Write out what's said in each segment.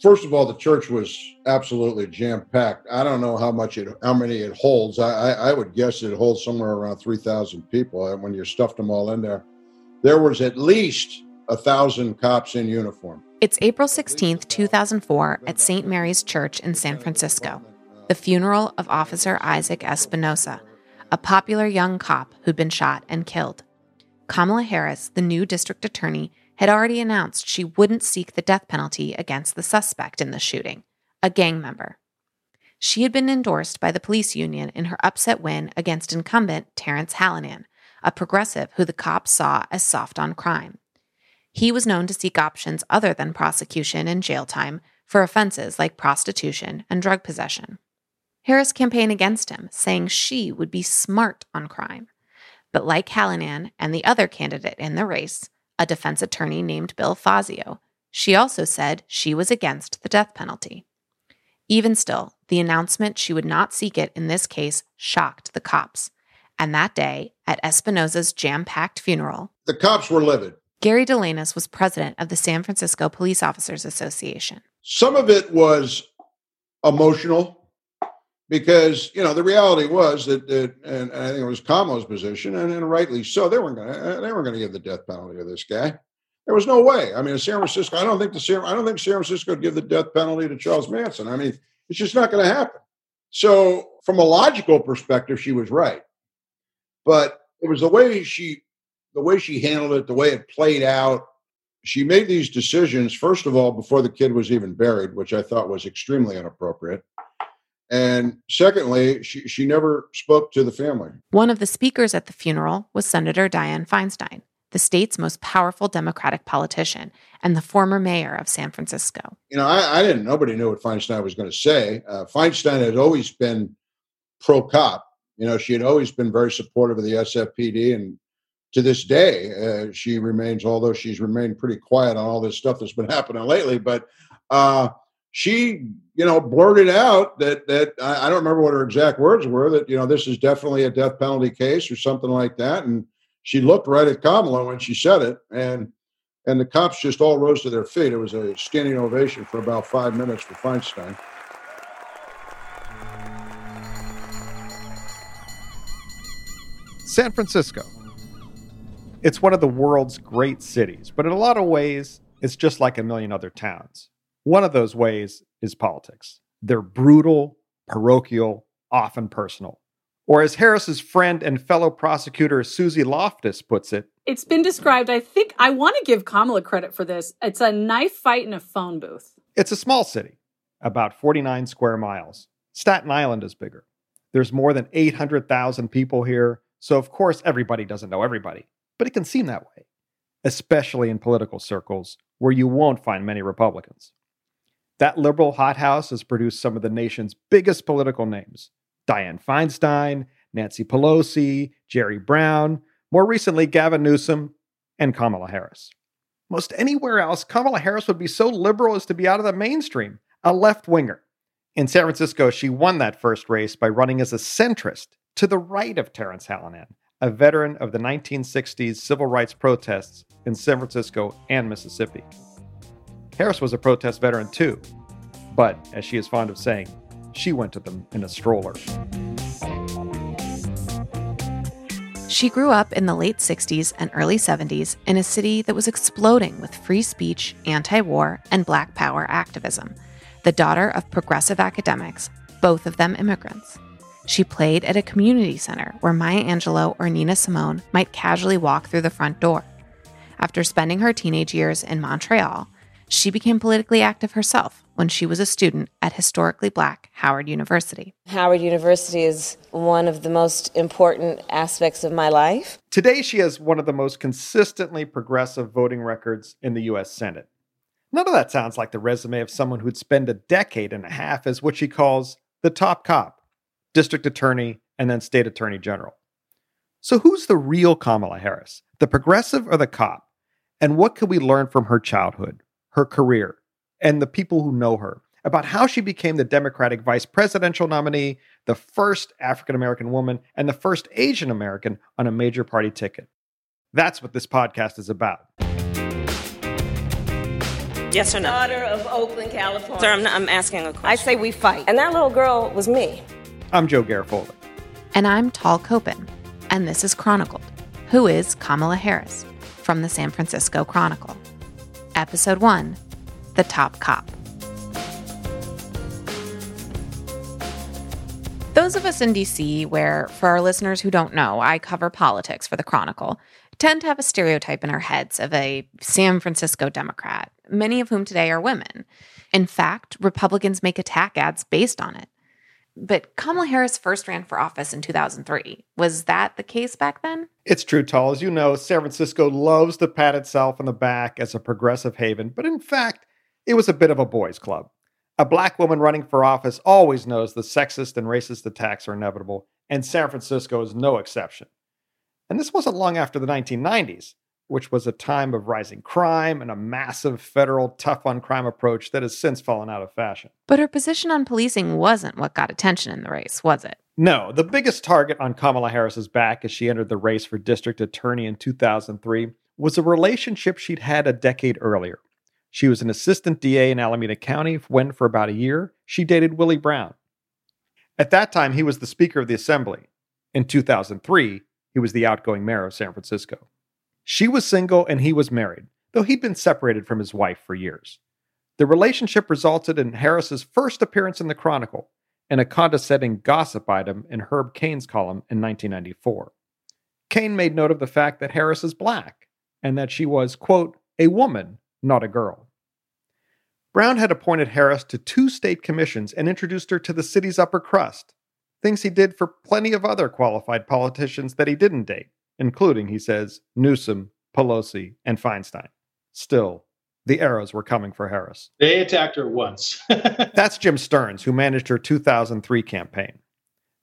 First of all, the church was absolutely jam packed. I don't know how much it, how many it holds. I, I, I would guess it holds somewhere around three thousand people. And when you stuffed them all in there, there was at least a thousand cops in uniform. It's April 16th, 2004, at St. Mary's Church in San Francisco, the funeral of Officer Isaac Espinosa, a popular young cop who'd been shot and killed. Kamala Harris, the new district attorney, had already announced she wouldn't seek the death penalty against the suspect in the shooting, a gang member. She had been endorsed by the police union in her upset win against incumbent Terrence Hallinan, a progressive who the cops saw as soft on crime. He was known to seek options other than prosecution and jail time for offenses like prostitution and drug possession. Harris campaigned against him, saying she would be smart on crime. But like Hallinan and the other candidate in the race, a defense attorney named Bill Fazio. She also said she was against the death penalty. Even still, the announcement she would not seek it in this case shocked the cops. And that day, at Espinosa's jam packed funeral, the cops were livid. Gary Delagnes was president of the San Francisco Police Officers Association. Some of it was emotional because you know the reality was that, that and I think it was Kamala's position, and, and rightly so. They weren't going to uh, they weren't going to give the death penalty to this guy. There was no way. I mean, San Francisco. I don't think the San I don't think San Francisco would give the death penalty to Charles Manson. I mean, it's just not going to happen. So, from a logical perspective, she was right, but it was the way she the way she handled it, the way it played out. She made these decisions first of all before the kid was even buried, which I thought was extremely inappropriate and secondly, she, she never spoke to the family. One of the speakers at the funeral was Senator Dianne Feinstein, the state's most powerful Democratic politician and the former mayor of San Francisco. You know, I, I didn't, nobody knew what Feinstein was going to say. Uh, Feinstein had always been pro cop. You know, she had always been very supportive of the SFPD. And to this day, uh, she remains, although she's remained pretty quiet on all this stuff that's been happening lately. But, uh, she, you know, blurted out that that I don't remember what her exact words were that you know this is definitely a death penalty case or something like that, and she looked right at Kamala when she said it, and and the cops just all rose to their feet. It was a standing ovation for about five minutes for Feinstein. San Francisco. It's one of the world's great cities, but in a lot of ways, it's just like a million other towns. One of those ways is politics. They're brutal, parochial, often personal. Or as Harris's friend and fellow prosecutor Suzy Loftus puts it, it's been described, I think I want to give Kamala credit for this. It's a knife fight in a phone booth. It's a small city, about 49 square miles. Staten Island is bigger. There's more than 800,000 people here, so of course everybody doesn't know everybody. But it can seem that way, especially in political circles where you won't find many Republicans. That liberal hothouse has produced some of the nation's biggest political names Dianne Feinstein, Nancy Pelosi, Jerry Brown, more recently, Gavin Newsom, and Kamala Harris. Most anywhere else, Kamala Harris would be so liberal as to be out of the mainstream, a left winger. In San Francisco, she won that first race by running as a centrist to the right of Terrence Hallinan, a veteran of the 1960s civil rights protests in San Francisco and Mississippi. Harris was a protest veteran too, but as she is fond of saying, she went to them in a stroller. She grew up in the late 60s and early 70s in a city that was exploding with free speech, anti war, and black power activism. The daughter of progressive academics, both of them immigrants. She played at a community center where Maya Angelou or Nina Simone might casually walk through the front door. After spending her teenage years in Montreal, she became politically active herself when she was a student at historically black Howard University. Howard University is one of the most important aspects of my life. Today, she has one of the most consistently progressive voting records in the U.S. Senate. None of that sounds like the resume of someone who'd spend a decade and a half as what she calls the top cop, district attorney, and then state attorney general. So, who's the real Kamala Harris, the progressive or the cop? And what can we learn from her childhood? Her career and the people who know her about how she became the Democratic vice presidential nominee, the first African American woman, and the first Asian American on a major party ticket. That's what this podcast is about. Yes or no? Daughter of Oakland, California. Sir, I'm, not, I'm asking a question. I say we fight. And that little girl was me. I'm Joe Garofoli. And I'm Tal Kopan. And this is Chronicled Who is Kamala Harris? from the San Francisco Chronicle. Episode 1 The Top Cop. Those of us in DC, where, for our listeners who don't know, I cover politics for the Chronicle, tend to have a stereotype in our heads of a San Francisco Democrat, many of whom today are women. In fact, Republicans make attack ads based on it. But Kamala Harris first ran for office in 2003. Was that the case back then? It's true, Tal. As you know, San Francisco loves to pat itself on the back as a progressive haven, but in fact, it was a bit of a boys' club. A black woman running for office always knows the sexist and racist attacks are inevitable, and San Francisco is no exception. And this wasn't long after the 1990s, which was a time of rising crime and a massive federal tough on crime approach that has since fallen out of fashion. But her position on policing wasn't what got attention in the race, was it? No, the biggest target on Kamala Harris's back as she entered the race for district attorney in 2003 was a relationship she'd had a decade earlier. She was an assistant DA in Alameda County when, for about a year, she dated Willie Brown. At that time, he was the Speaker of the Assembly. In 2003, he was the outgoing mayor of San Francisco. She was single and he was married, though he'd been separated from his wife for years. The relationship resulted in Harris's first appearance in the Chronicle and a condescending gossip item in Herb Caen's column in 1994. Kane made note of the fact that Harris is black and that she was, quote, a woman, not a girl. Brown had appointed Harris to two state commissions and introduced her to the city's upper crust, things he did for plenty of other qualified politicians that he didn't date, including, he says, Newsom, Pelosi, and Feinstein. Still, the arrows were coming for Harris. They attacked her once. That's Jim Stearns, who managed her 2003 campaign.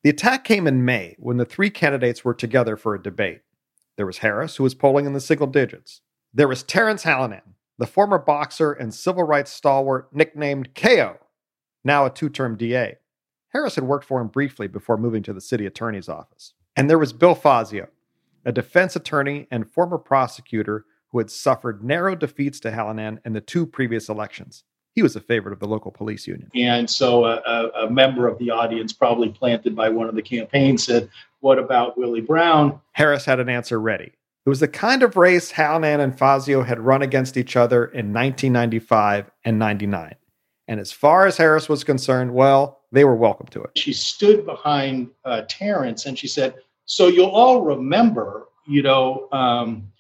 The attack came in May when the three candidates were together for a debate. There was Harris, who was polling in the single digits. There was Terrence Hallinan, the former boxer and civil rights stalwart nicknamed KO, now a two term DA. Harris had worked for him briefly before moving to the city attorney's office. And there was Bill Fazio, a defense attorney and former prosecutor who had suffered narrow defeats to Hallinan in the two previous elections. He was a favorite of the local police union. And so a, a, a, member of the audience, probably planted by one of the campaigns, said, What about Willie Brown? Harris had an answer ready. It was the kind of race Hallinan and Fazio had run against each other in 1995 and 99. And as far as Harris was concerned, well, they were welcome to it. She stood behind uh, Terrence and she said, So you'll all remember, you know, um,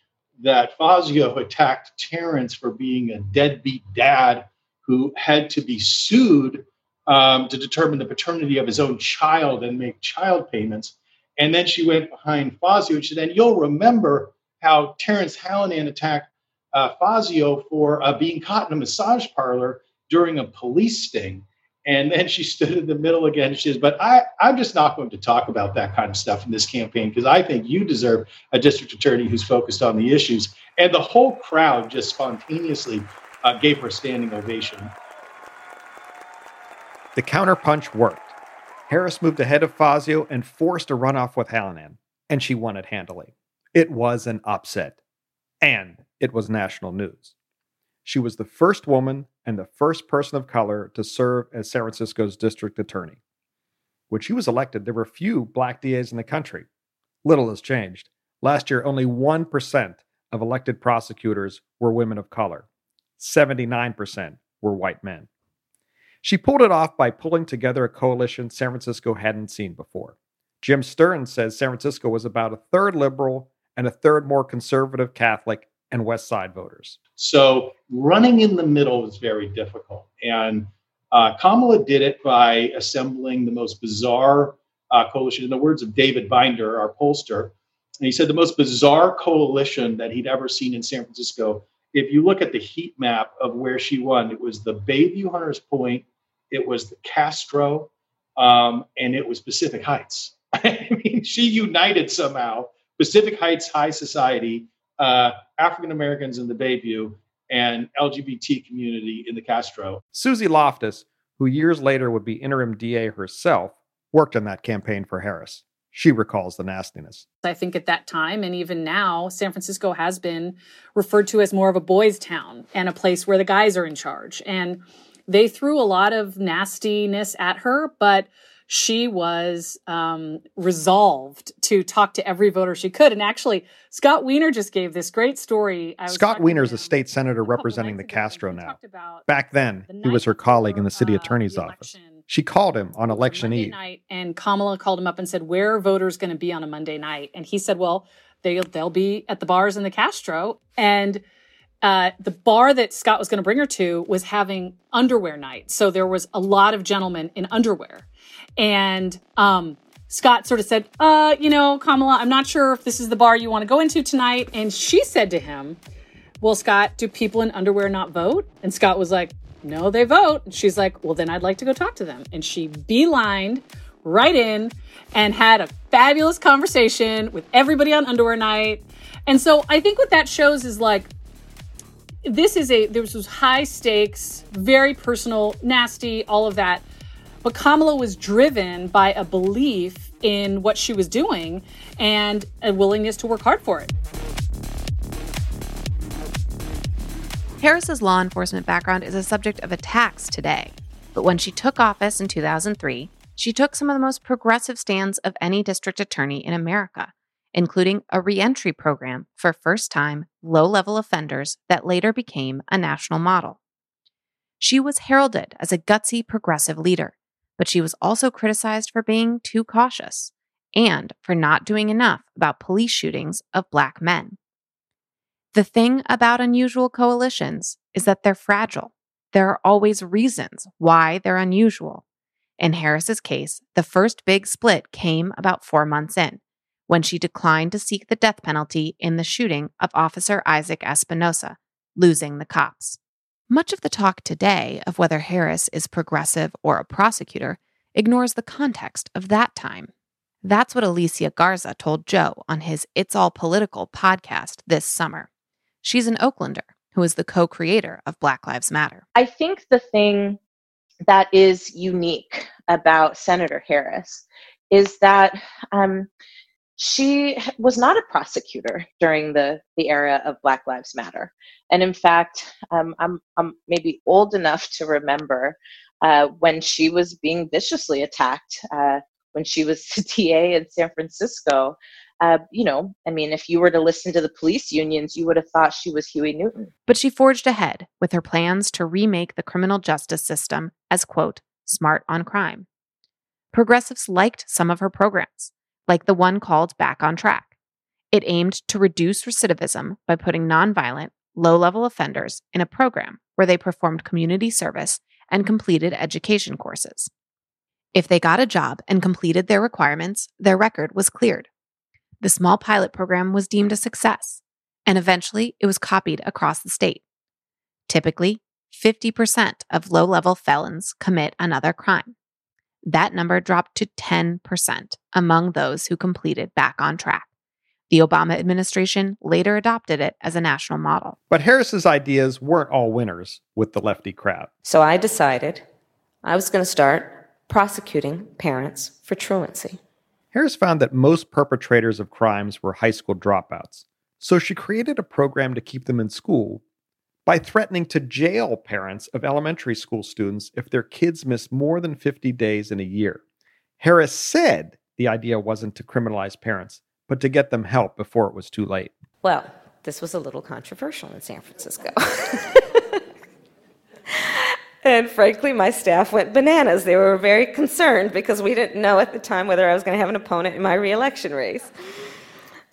that Fazio attacked Terrence for being a deadbeat dad who had to be sued um, to determine the paternity of his own child and make child payments. And then she went behind Fazio and said, You'll remember how Terrence Hallinan attacked uh, Fazio for uh, being caught in a massage parlor during a police sting. And then she stood in the middle again. She says, But I, I'm just not going to talk about that kind of stuff in this campaign because I think you deserve a district attorney who's focused on the issues. And the whole crowd just spontaneously uh, gave her a standing ovation. The counterpunch worked. Harris moved ahead of Fazio and forced a runoff with Hallinan, and she won it handily. It was an upset, and it was national news. She was the first woman and the first person of color to serve as San Francisco's district attorney. When she was elected, there were few black DAs in the country. Little has changed. Last year, only 1% of elected prosecutors were women of color, 79% were white men. She pulled it off by pulling together a coalition San Francisco hadn't seen before. Jim Stearns says San Francisco was about a third liberal and a third more conservative Catholic and West Side voters. So running in the middle is very difficult. And uh, Kamala did it by assembling the most bizarre uh, coalition. In the words of David Binder, our pollster, and he said the most bizarre coalition that he'd ever seen in San Francisco. If you look at the heat map of where she won, it was the Bayview Hunters Point, it was the Castro, um, and it was Pacific Heights. I mean, she united somehow Pacific Heights High Society uh, African Americans in the Bayview and LGBT community in the Castro. Suzy Loftus, who years later would be interim DA herself, worked on that campaign for Harris. She recalls the nastiness. I think at that time and even now, San Francisco has been referred to as more of a boys' town and a place where the guys are in charge. And they threw a lot of nastiness at her, but she was um, resolved to talk to every voter she could. And actually, Scott Wiener just gave this great story. Scott Wiener is a state senator representing the Castro now. Back then, the he was her colleague in the city attorney's uh, office. She called him on election Monday eve. Night, and Kamala called him up and said, "Where are voters going to be on a Monday night?" And he said, "Well, they'll they'll be at the bars in the Castro." And uh, the bar that Scott was going to bring her to was having underwear night. So there was a lot of gentlemen in underwear. And um, Scott sort of said, uh, you know, Kamala, I'm not sure if this is the bar you want to go into tonight. And she said to him, Well, Scott, do people in underwear not vote? And Scott was like, No, they vote. And she's like, Well, then I'd like to go talk to them. And she beelined right in and had a fabulous conversation with everybody on underwear night. And so I think what that shows is like, this is a there was high stakes, very personal, nasty, all of that. But Kamala was driven by a belief in what she was doing and a willingness to work hard for it. Harris's law enforcement background is a subject of attacks today. But when she took office in 2003, she took some of the most progressive stands of any district attorney in America including a reentry program for first time, low level offenders that later became a national model. She was heralded as a gutsy progressive leader, but she was also criticized for being too cautious and for not doing enough about police shootings of black men. The thing about unusual coalitions is that they're fragile. There are always reasons why they're unusual. In Harris's case, the first big split came about four months in, when she declined to seek the death penalty in the shooting of Officer Isaac Espinosa, losing the cops. Much of the talk today of whether Harris is progressive or a prosecutor ignores the context of that time. That's what Alicia Garza told Joe on his It's All Political podcast this summer. She's an Oaklander who is the co creator of Black Lives Matter. I think the thing that is unique about Senator Harris is that um, she was not a prosecutor during the, the era of Black Lives Matter. And in fact, um, I'm, I'm maybe old enough to remember uh, when she was being viciously attacked uh, when she was the DA in San Francisco. Uh, you know, I mean, if you were to listen to the police unions, you would have thought she was Huey Newton. But she forged ahead with her plans to remake the criminal justice system as, quote, smart on crime. Progressives liked some of her programs like the one called Back on Track. It aimed to reduce recidivism by putting nonviolent, low level offenders in a program where they performed community service and completed education courses. If they got a job and completed their requirements, their record was cleared. The small pilot program was deemed a success, and eventually it was copied across the state. Typically, 50% of low level felons commit another crime that number dropped to 10% among those who completed Back on Track. The Obama administration later adopted it as a national model. But Harris's ideas weren't all winners with the lefty crowd. So I decided I was going to start prosecuting parents for truancy. Harris found that most perpetrators of crimes were high school dropouts. So she created a program to keep them in school by threatening to jail parents of elementary school students if their kids miss more than 50 days in a year. Harris said the idea wasn't to criminalize parents, but to get them help before it was too late. Well, this was a little controversial in San Francisco. and frankly, my staff went bananas. They were very concerned because we didn't know at the time whether I was going to have an opponent in my reelection race.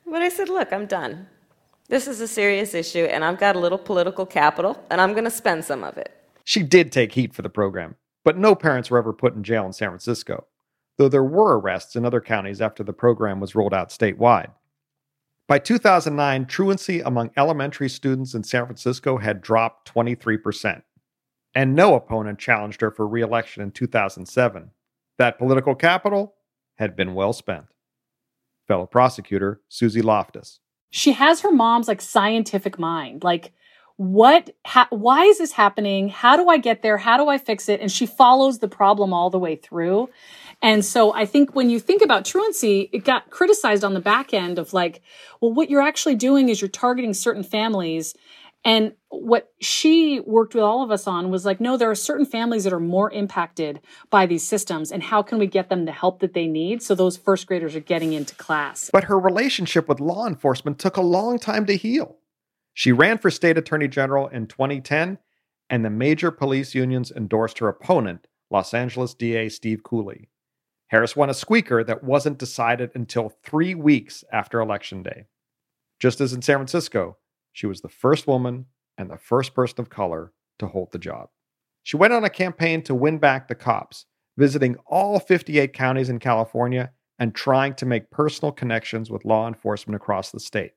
But I said, look, I'm done. This is a serious issue, and I've got a little political capital, and I'm going to spend some of it. She did take heat for the program, but no parents were ever put in jail in San Francisco, though there were arrests in other counties after the program was rolled out statewide. By 2009, truancy among elementary students in San Francisco had dropped 23%, and no opponent challenged her for re election in 2007. That political capital had been well spent. Fellow prosecutor Suzy Loftus she has her mom's like scientific mind. Like, what, ha- why is this happening? How do I get there? How do I fix it? And she follows the problem all the way through. And so I think when you think about truancy, it got criticized on the back end of like, well, what you're actually doing is you're targeting certain families. And what she worked with all of us on was like, no, there are certain families that are more impacted by these systems. And how can we get them the help that they need so those first graders are getting into class? But her relationship with law enforcement took a long time to heal. She ran for state attorney general in 2010, and the major police unions endorsed her opponent, Los Angeles DA Steve Cooley. Harris won a squeaker that wasn't decided until three weeks after Election Day. Just as in San Francisco, she was the first woman and the first person of color to hold the job. She went on a campaign to win back the cops, visiting all 58 counties in California and trying to make personal connections with law enforcement across the state.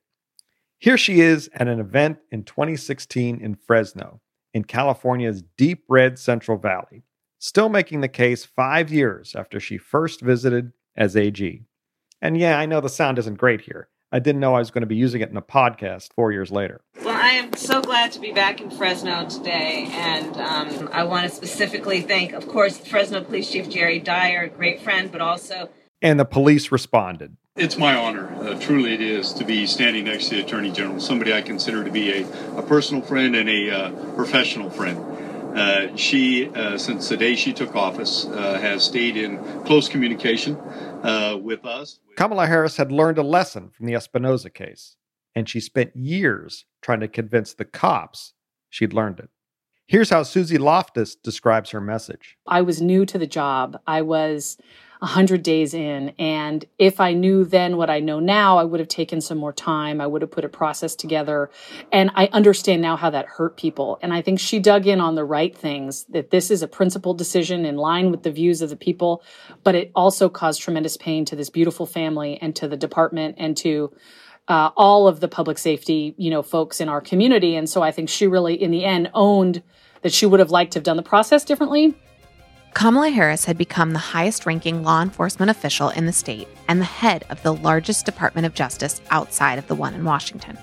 Here she is at an event in 2016 in Fresno, in California's deep red Central Valley, still making the case five years after she first visited as AG. And yeah, I know the sound isn't great here. I didn't know I was going to be using it in a podcast four years later. Well, I am so glad to be back in Fresno today, and um, I want to specifically thank, of course, Fresno Police Chief Jerry Dyer, a great friend, but also. And the police responded. It's my honor, uh, truly it is, to be standing next to the Attorney General, somebody I consider to be a, a personal friend and a uh, professional friend. Uh, she, uh, since the day she took office, uh, has stayed in close communication uh, with us. Kamala Harris had learned a lesson from the Espinosa case, and she spent years trying to convince the cops she'd learned it. Here's how Suzy Loftus describes her message. I was new to the job. I was 100 days in. And if I knew then what I know now, I would have taken some more time. I would have put a process together. And I understand now how that hurt people. And I think she dug in on the right things that this is a principled decision in line with the views of the people, but it also caused tremendous pain to this beautiful family and to the department and to uh, all of the public safety, you know, folks in our community. And so I think she really, in the end, owned that she would have liked to have done the process differently Kamala Harris had become the highest ranking law enforcement official in the state and the head of the largest Department of Justice outside of the one in Washington.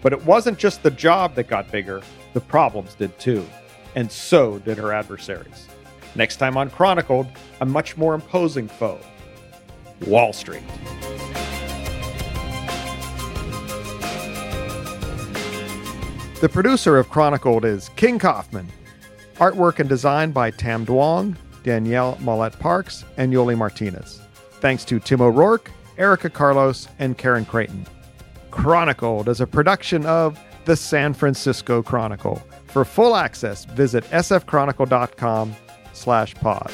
But it wasn't just the job that got bigger, the problems did too. And so did her adversaries. Next time on Chronicled, a much more imposing foe Wall Street. The producer of Chronicled is King Kaufman. Artwork and design by Tam Duong, Danielle Mollett Parks, and Yoli Martinez. Thanks to Tim O'Rourke, Erica Carlos, and Karen Creighton. Chronicled is a production of the San Francisco Chronicle. For full access, visit sfchronicle.com slash pod.